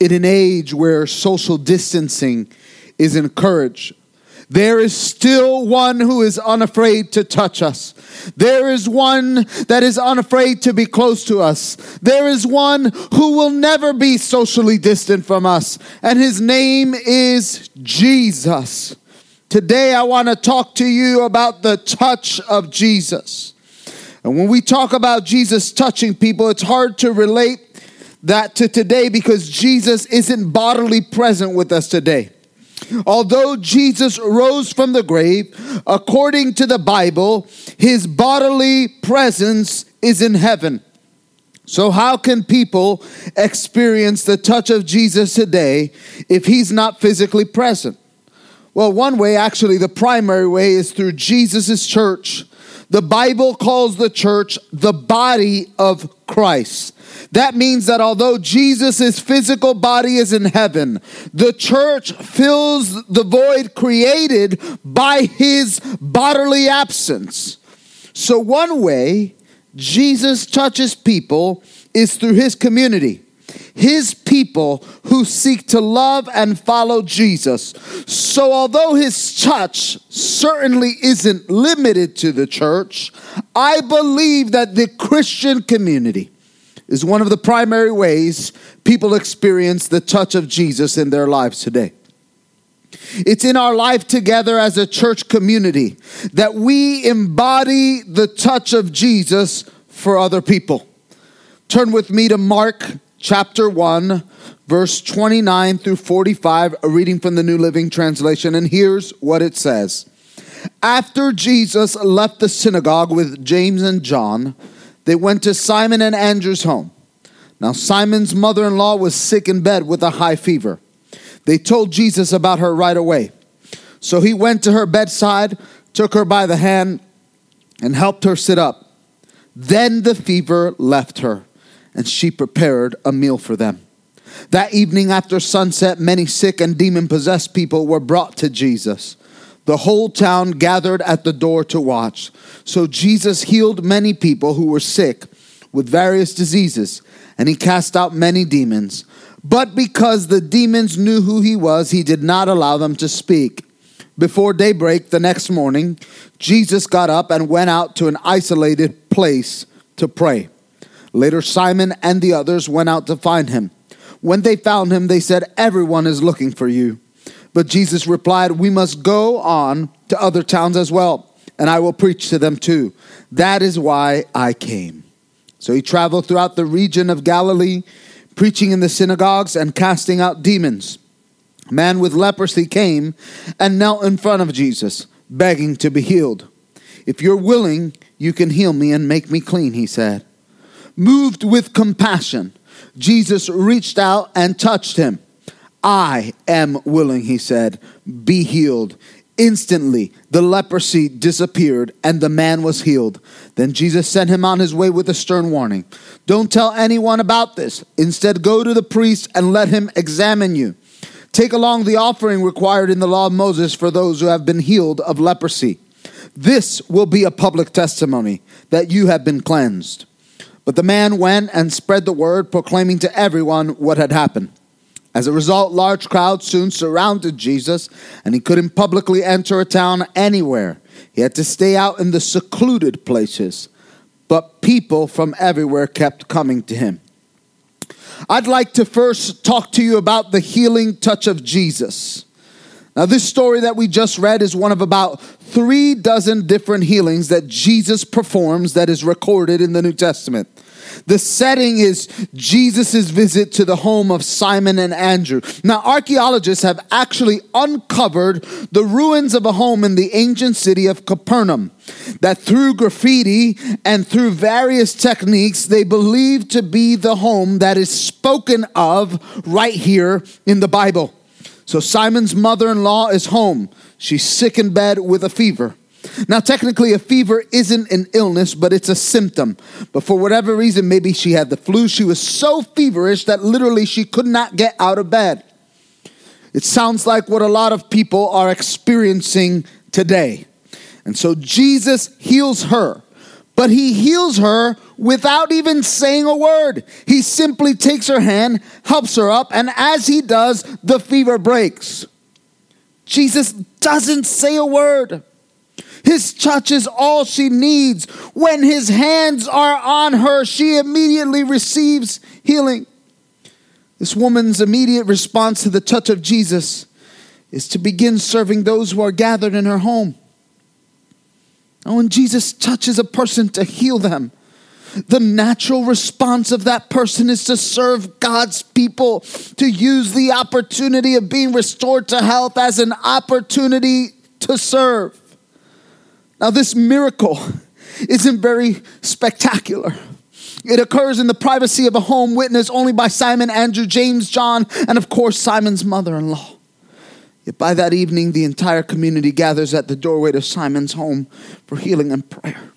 in an age where social distancing is encouraged, there is still one who is unafraid to touch us. There is one that is unafraid to be close to us. There is one who will never be socially distant from us, and his name is Jesus. Today, I want to talk to you about the touch of Jesus. And when we talk about Jesus touching people, it's hard to relate that to today because Jesus isn't bodily present with us today. Although Jesus rose from the grave, according to the Bible, his bodily presence is in heaven. So, how can people experience the touch of Jesus today if he's not physically present? Well, one way, actually, the primary way, is through Jesus' church. The Bible calls the church the body of Christ. That means that although Jesus' physical body is in heaven, the church fills the void created by his bodily absence. So, one way Jesus touches people is through his community his people who seek to love and follow Jesus. So, although his touch certainly isn't limited to the church, I believe that the Christian community is one of the primary ways people experience the touch of Jesus in their lives today. It's in our life together as a church community that we embody the touch of Jesus for other people. Turn with me to Mark chapter 1, verse 29 through 45, a reading from the New Living Translation. And here's what it says After Jesus left the synagogue with James and John, they went to Simon and Andrew's home. Now, Simon's mother in law was sick in bed with a high fever. They told Jesus about her right away. So he went to her bedside, took her by the hand, and helped her sit up. Then the fever left her, and she prepared a meal for them. That evening after sunset, many sick and demon possessed people were brought to Jesus. The whole town gathered at the door to watch. So Jesus healed many people who were sick with various diseases, and he cast out many demons. But because the demons knew who he was, he did not allow them to speak. Before daybreak the next morning, Jesus got up and went out to an isolated place to pray. Later, Simon and the others went out to find him. When they found him, they said, Everyone is looking for you. But Jesus replied, We must go on to other towns as well, and I will preach to them too. That is why I came. So he traveled throughout the region of Galilee, preaching in the synagogues and casting out demons. A man with leprosy came and knelt in front of Jesus, begging to be healed. If you're willing, you can heal me and make me clean, he said. Moved with compassion, Jesus reached out and touched him. I am willing, he said. Be healed. Instantly, the leprosy disappeared and the man was healed. Then Jesus sent him on his way with a stern warning Don't tell anyone about this. Instead, go to the priest and let him examine you. Take along the offering required in the law of Moses for those who have been healed of leprosy. This will be a public testimony that you have been cleansed. But the man went and spread the word, proclaiming to everyone what had happened. As a result, large crowds soon surrounded Jesus, and he couldn't publicly enter a town anywhere. He had to stay out in the secluded places. But people from everywhere kept coming to him. I'd like to first talk to you about the healing touch of Jesus. Now, this story that we just read is one of about three dozen different healings that Jesus performs that is recorded in the New Testament. The setting is Jesus' visit to the home of Simon and Andrew. Now, archaeologists have actually uncovered the ruins of a home in the ancient city of Capernaum that through graffiti and through various techniques, they believe to be the home that is spoken of right here in the Bible. So, Simon's mother in law is home. She's sick in bed with a fever. Now, technically, a fever isn't an illness, but it's a symptom. But for whatever reason, maybe she had the flu. She was so feverish that literally she could not get out of bed. It sounds like what a lot of people are experiencing today. And so Jesus heals her, but he heals her without even saying a word. He simply takes her hand, helps her up, and as he does, the fever breaks. Jesus doesn't say a word. His touch is all she needs. When his hands are on her, she immediately receives healing. This woman's immediate response to the touch of Jesus is to begin serving those who are gathered in her home. And when Jesus touches a person to heal them, the natural response of that person is to serve God's people, to use the opportunity of being restored to health as an opportunity to serve. Now, this miracle isn't very spectacular. It occurs in the privacy of a home witnessed only by Simon, Andrew, James, John, and of course, Simon's mother in law. Yet by that evening, the entire community gathers at the doorway to Simon's home for healing and prayer.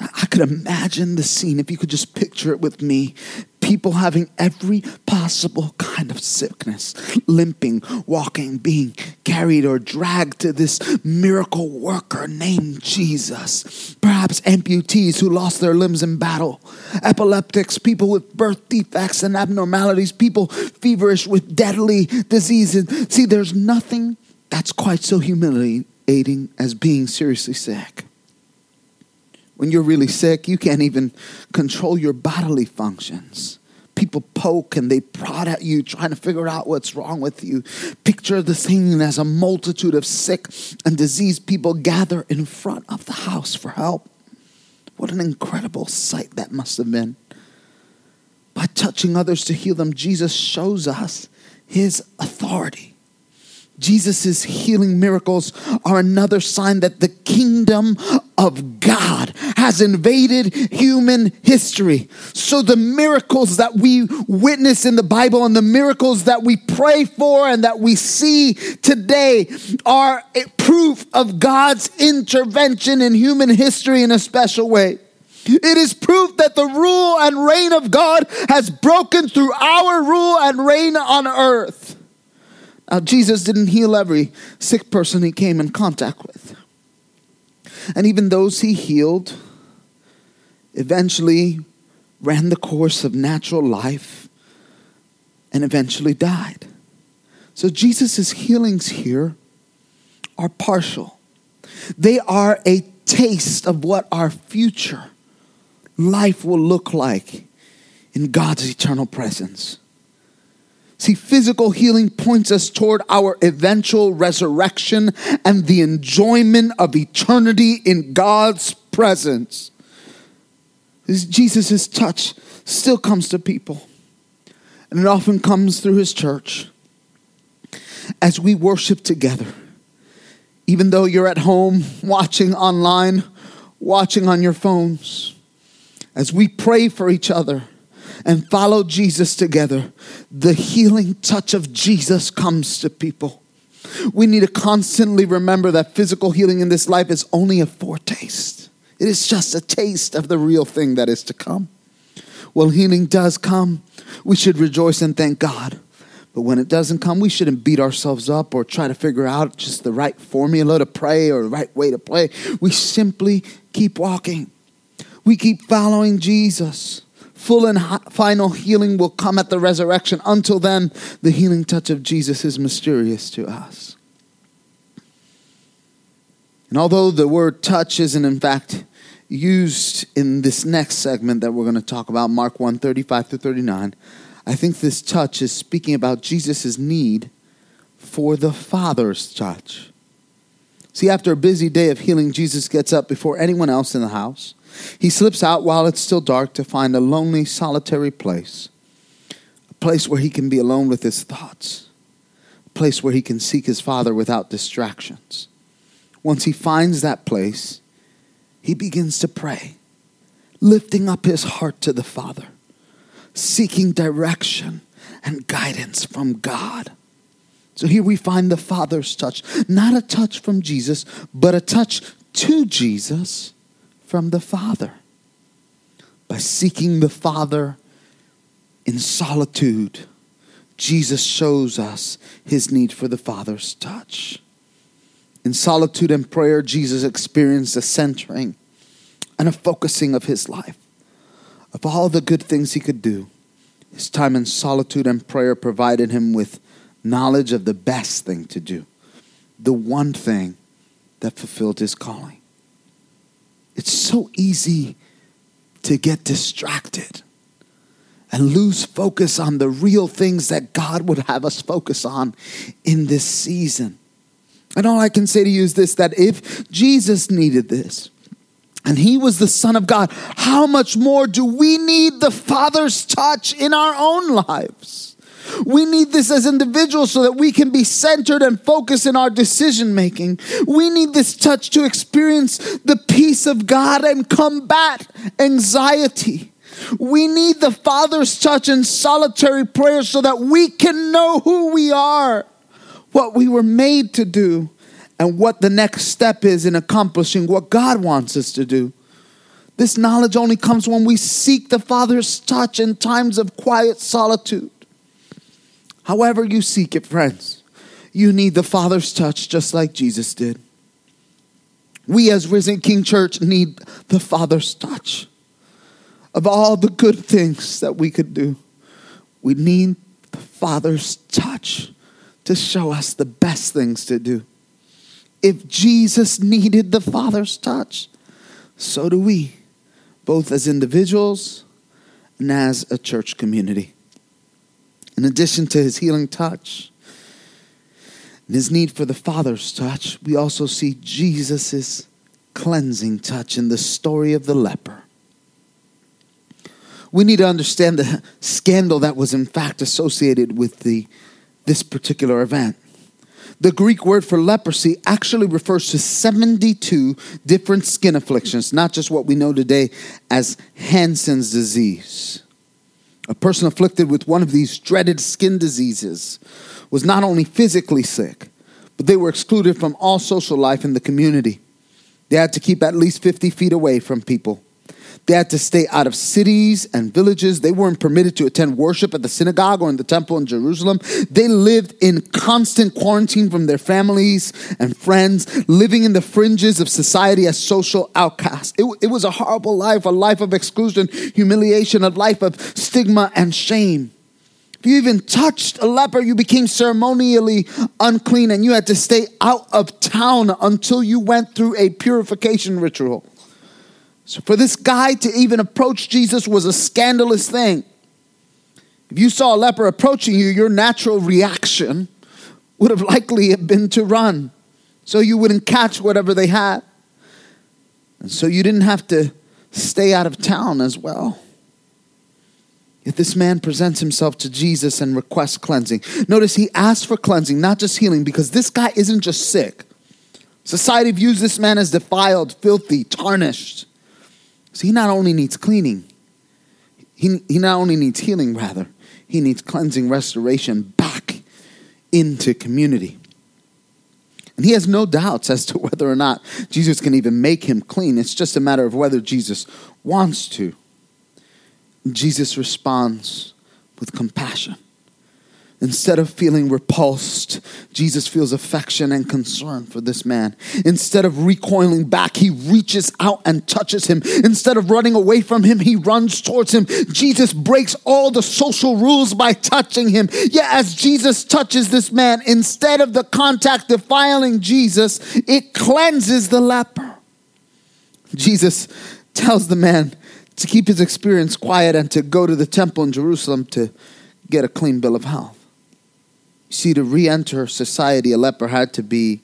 I could imagine the scene if you could just picture it with me people having every possible kind of sickness, limping, walking, being carried or dragged to this miracle worker named Jesus. Perhaps amputees who lost their limbs in battle, epileptics, people with birth defects and abnormalities, people feverish with deadly diseases. See, there's nothing that's quite so humiliating as being seriously sick. When you're really sick, you can't even control your bodily functions people poke and they prod at you, trying to figure out what's wrong with you. Picture the scene as a multitude of sick and diseased people gather in front of the house for help. What an incredible sight that must have been. By touching others to heal them, Jesus shows us his authority. Jesus' healing miracles are another sign that the kingdom of God has invaded human history. So, the miracles that we witness in the Bible and the miracles that we pray for and that we see today are proof of God's intervention in human history in a special way. It is proof that the rule and reign of God has broken through our rule and reign on earth. Now, Jesus didn't heal every sick person he came in contact with. And even those he healed eventually ran the course of natural life and eventually died. So Jesus' healings here are partial. They are a taste of what our future life will look like in God's eternal presence. See, physical healing points us toward our eventual resurrection and the enjoyment of eternity in God's presence. Jesus' touch still comes to people, and it often comes through his church as we worship together. Even though you're at home, watching online, watching on your phones, as we pray for each other and follow Jesus together, the healing touch of Jesus comes to people. We need to constantly remember that physical healing in this life is only a foretaste. It is just a taste of the real thing that is to come. Well, healing does come. We should rejoice and thank God. But when it doesn't come, we shouldn't beat ourselves up or try to figure out just the right formula to pray or the right way to pray. We simply keep walking. We keep following Jesus. Full and final healing will come at the resurrection. Until then, the healing touch of Jesus is mysterious to us. And although the word touch isn't, in fact, used in this next segment that we're going to talk about, Mark 1 35 through 39, I think this touch is speaking about Jesus' need for the Father's touch. See, after a busy day of healing, Jesus gets up before anyone else in the house. He slips out while it's still dark to find a lonely, solitary place, a place where he can be alone with his thoughts, a place where he can seek his Father without distractions. Once he finds that place, he begins to pray, lifting up his heart to the Father, seeking direction and guidance from God. So here we find the Father's touch, not a touch from Jesus, but a touch to Jesus from the Father. By seeking the Father in solitude, Jesus shows us his need for the Father's touch. In solitude and prayer, Jesus experienced a centering and a focusing of his life. Of all the good things he could do, his time in solitude and prayer provided him with knowledge of the best thing to do, the one thing that fulfilled his calling. It's so easy to get distracted and lose focus on the real things that God would have us focus on in this season. And all I can say to you is this that if Jesus needed this, and he was the Son of God, how much more do we need the Father's touch in our own lives? We need this as individuals so that we can be centered and focused in our decision making. We need this touch to experience the peace of God and combat anxiety. We need the Father's touch in solitary prayer so that we can know who we are, what we were made to do, and what the next step is in accomplishing what God wants us to do. This knowledge only comes when we seek the Father's touch in times of quiet solitude. However, you seek it, friends, you need the Father's touch just like Jesus did. We, as Risen King Church, need the Father's touch. Of all the good things that we could do, we need the Father's touch to show us the best things to do. If Jesus needed the Father's touch, so do we, both as individuals and as a church community. In addition to his healing touch and his need for the Father's touch, we also see Jesus' cleansing touch in the story of the leper. We need to understand the scandal that was in fact associated with the, this particular event. The Greek word for leprosy actually refers to 72 different skin afflictions, not just what we know today as Hansen's disease. A person afflicted with one of these dreaded skin diseases was not only physically sick, but they were excluded from all social life in the community. They had to keep at least 50 feet away from people. They had to stay out of cities and villages. They weren't permitted to attend worship at the synagogue or in the temple in Jerusalem. They lived in constant quarantine from their families and friends, living in the fringes of society as social outcasts. It, it was a horrible life, a life of exclusion, humiliation, a life of stigma and shame. If you even touched a leper, you became ceremonially unclean and you had to stay out of town until you went through a purification ritual. So for this guy to even approach Jesus was a scandalous thing. If you saw a leper approaching you, your natural reaction would have likely been to run so you wouldn't catch whatever they had. And so you didn't have to stay out of town as well. Yet this man presents himself to Jesus and requests cleansing. Notice he asks for cleansing, not just healing, because this guy isn't just sick. Society views this man as defiled, filthy, tarnished. So he not only needs cleaning, he, he not only needs healing, rather, he needs cleansing, restoration back into community. And he has no doubts as to whether or not Jesus can even make him clean. It's just a matter of whether Jesus wants to. Jesus responds with compassion. Instead of feeling repulsed, Jesus feels affection and concern for this man. Instead of recoiling back, he reaches out and touches him. Instead of running away from him, he runs towards him. Jesus breaks all the social rules by touching him. Yet, as Jesus touches this man, instead of the contact defiling Jesus, it cleanses the leper. Jesus tells the man to keep his experience quiet and to go to the temple in Jerusalem to get a clean bill of health. See, to re enter society, a leper had to be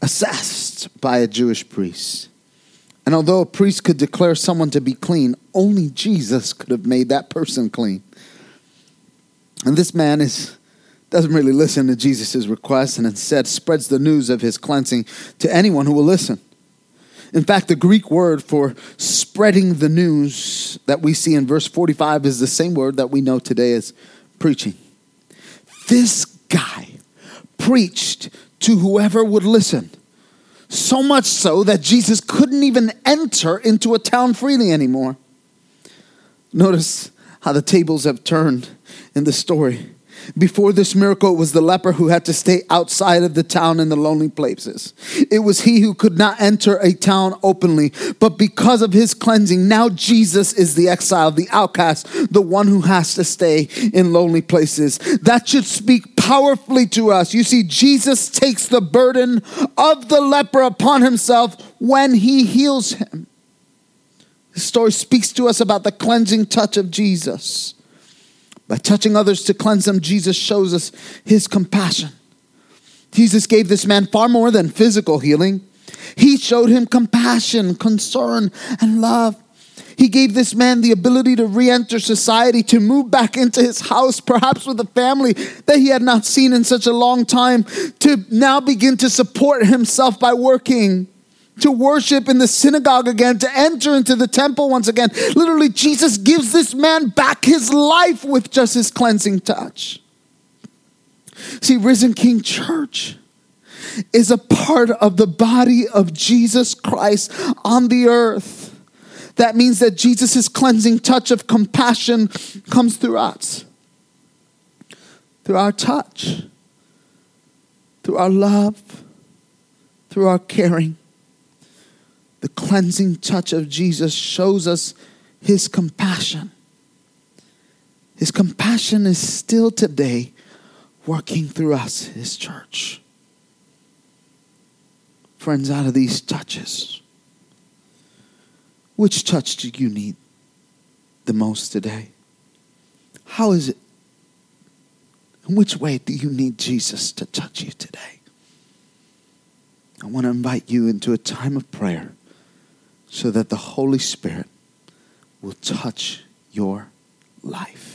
assessed by a Jewish priest. And although a priest could declare someone to be clean, only Jesus could have made that person clean. And this man is doesn't really listen to Jesus' request and instead spreads the news of his cleansing to anyone who will listen. In fact, the Greek word for spreading the news that we see in verse 45 is the same word that we know today as preaching. This guy preached to whoever would listen. So much so that Jesus couldn't even enter into a town freely anymore. Notice how the tables have turned in the story. Before this miracle, it was the leper who had to stay outside of the town in the lonely places. It was he who could not enter a town openly. But because of his cleansing, now Jesus is the exile, the outcast, the one who has to stay in lonely places. That should speak powerfully to us. You see, Jesus takes the burden of the leper upon himself when he heals him. The story speaks to us about the cleansing touch of Jesus. By touching others to cleanse them, Jesus shows us his compassion. Jesus gave this man far more than physical healing. He showed him compassion, concern, and love. He gave this man the ability to re enter society, to move back into his house, perhaps with a family that he had not seen in such a long time, to now begin to support himself by working to worship in the synagogue again, to enter into the temple once again. Literally, Jesus gives this man back his life with just his cleansing touch. See, Risen King Church is a part of the body of Jesus Christ on the earth. That means that Jesus' cleansing touch of compassion comes through us, through our touch, through our love, through our caring the cleansing touch of Jesus shows us his compassion. His compassion is still today working through us, his church. Friends, out of these touches, which touch do you need the most today? How is it? In which way do you need Jesus to touch you today? I want to invite you into a time of prayer so that the Holy Spirit will touch your life.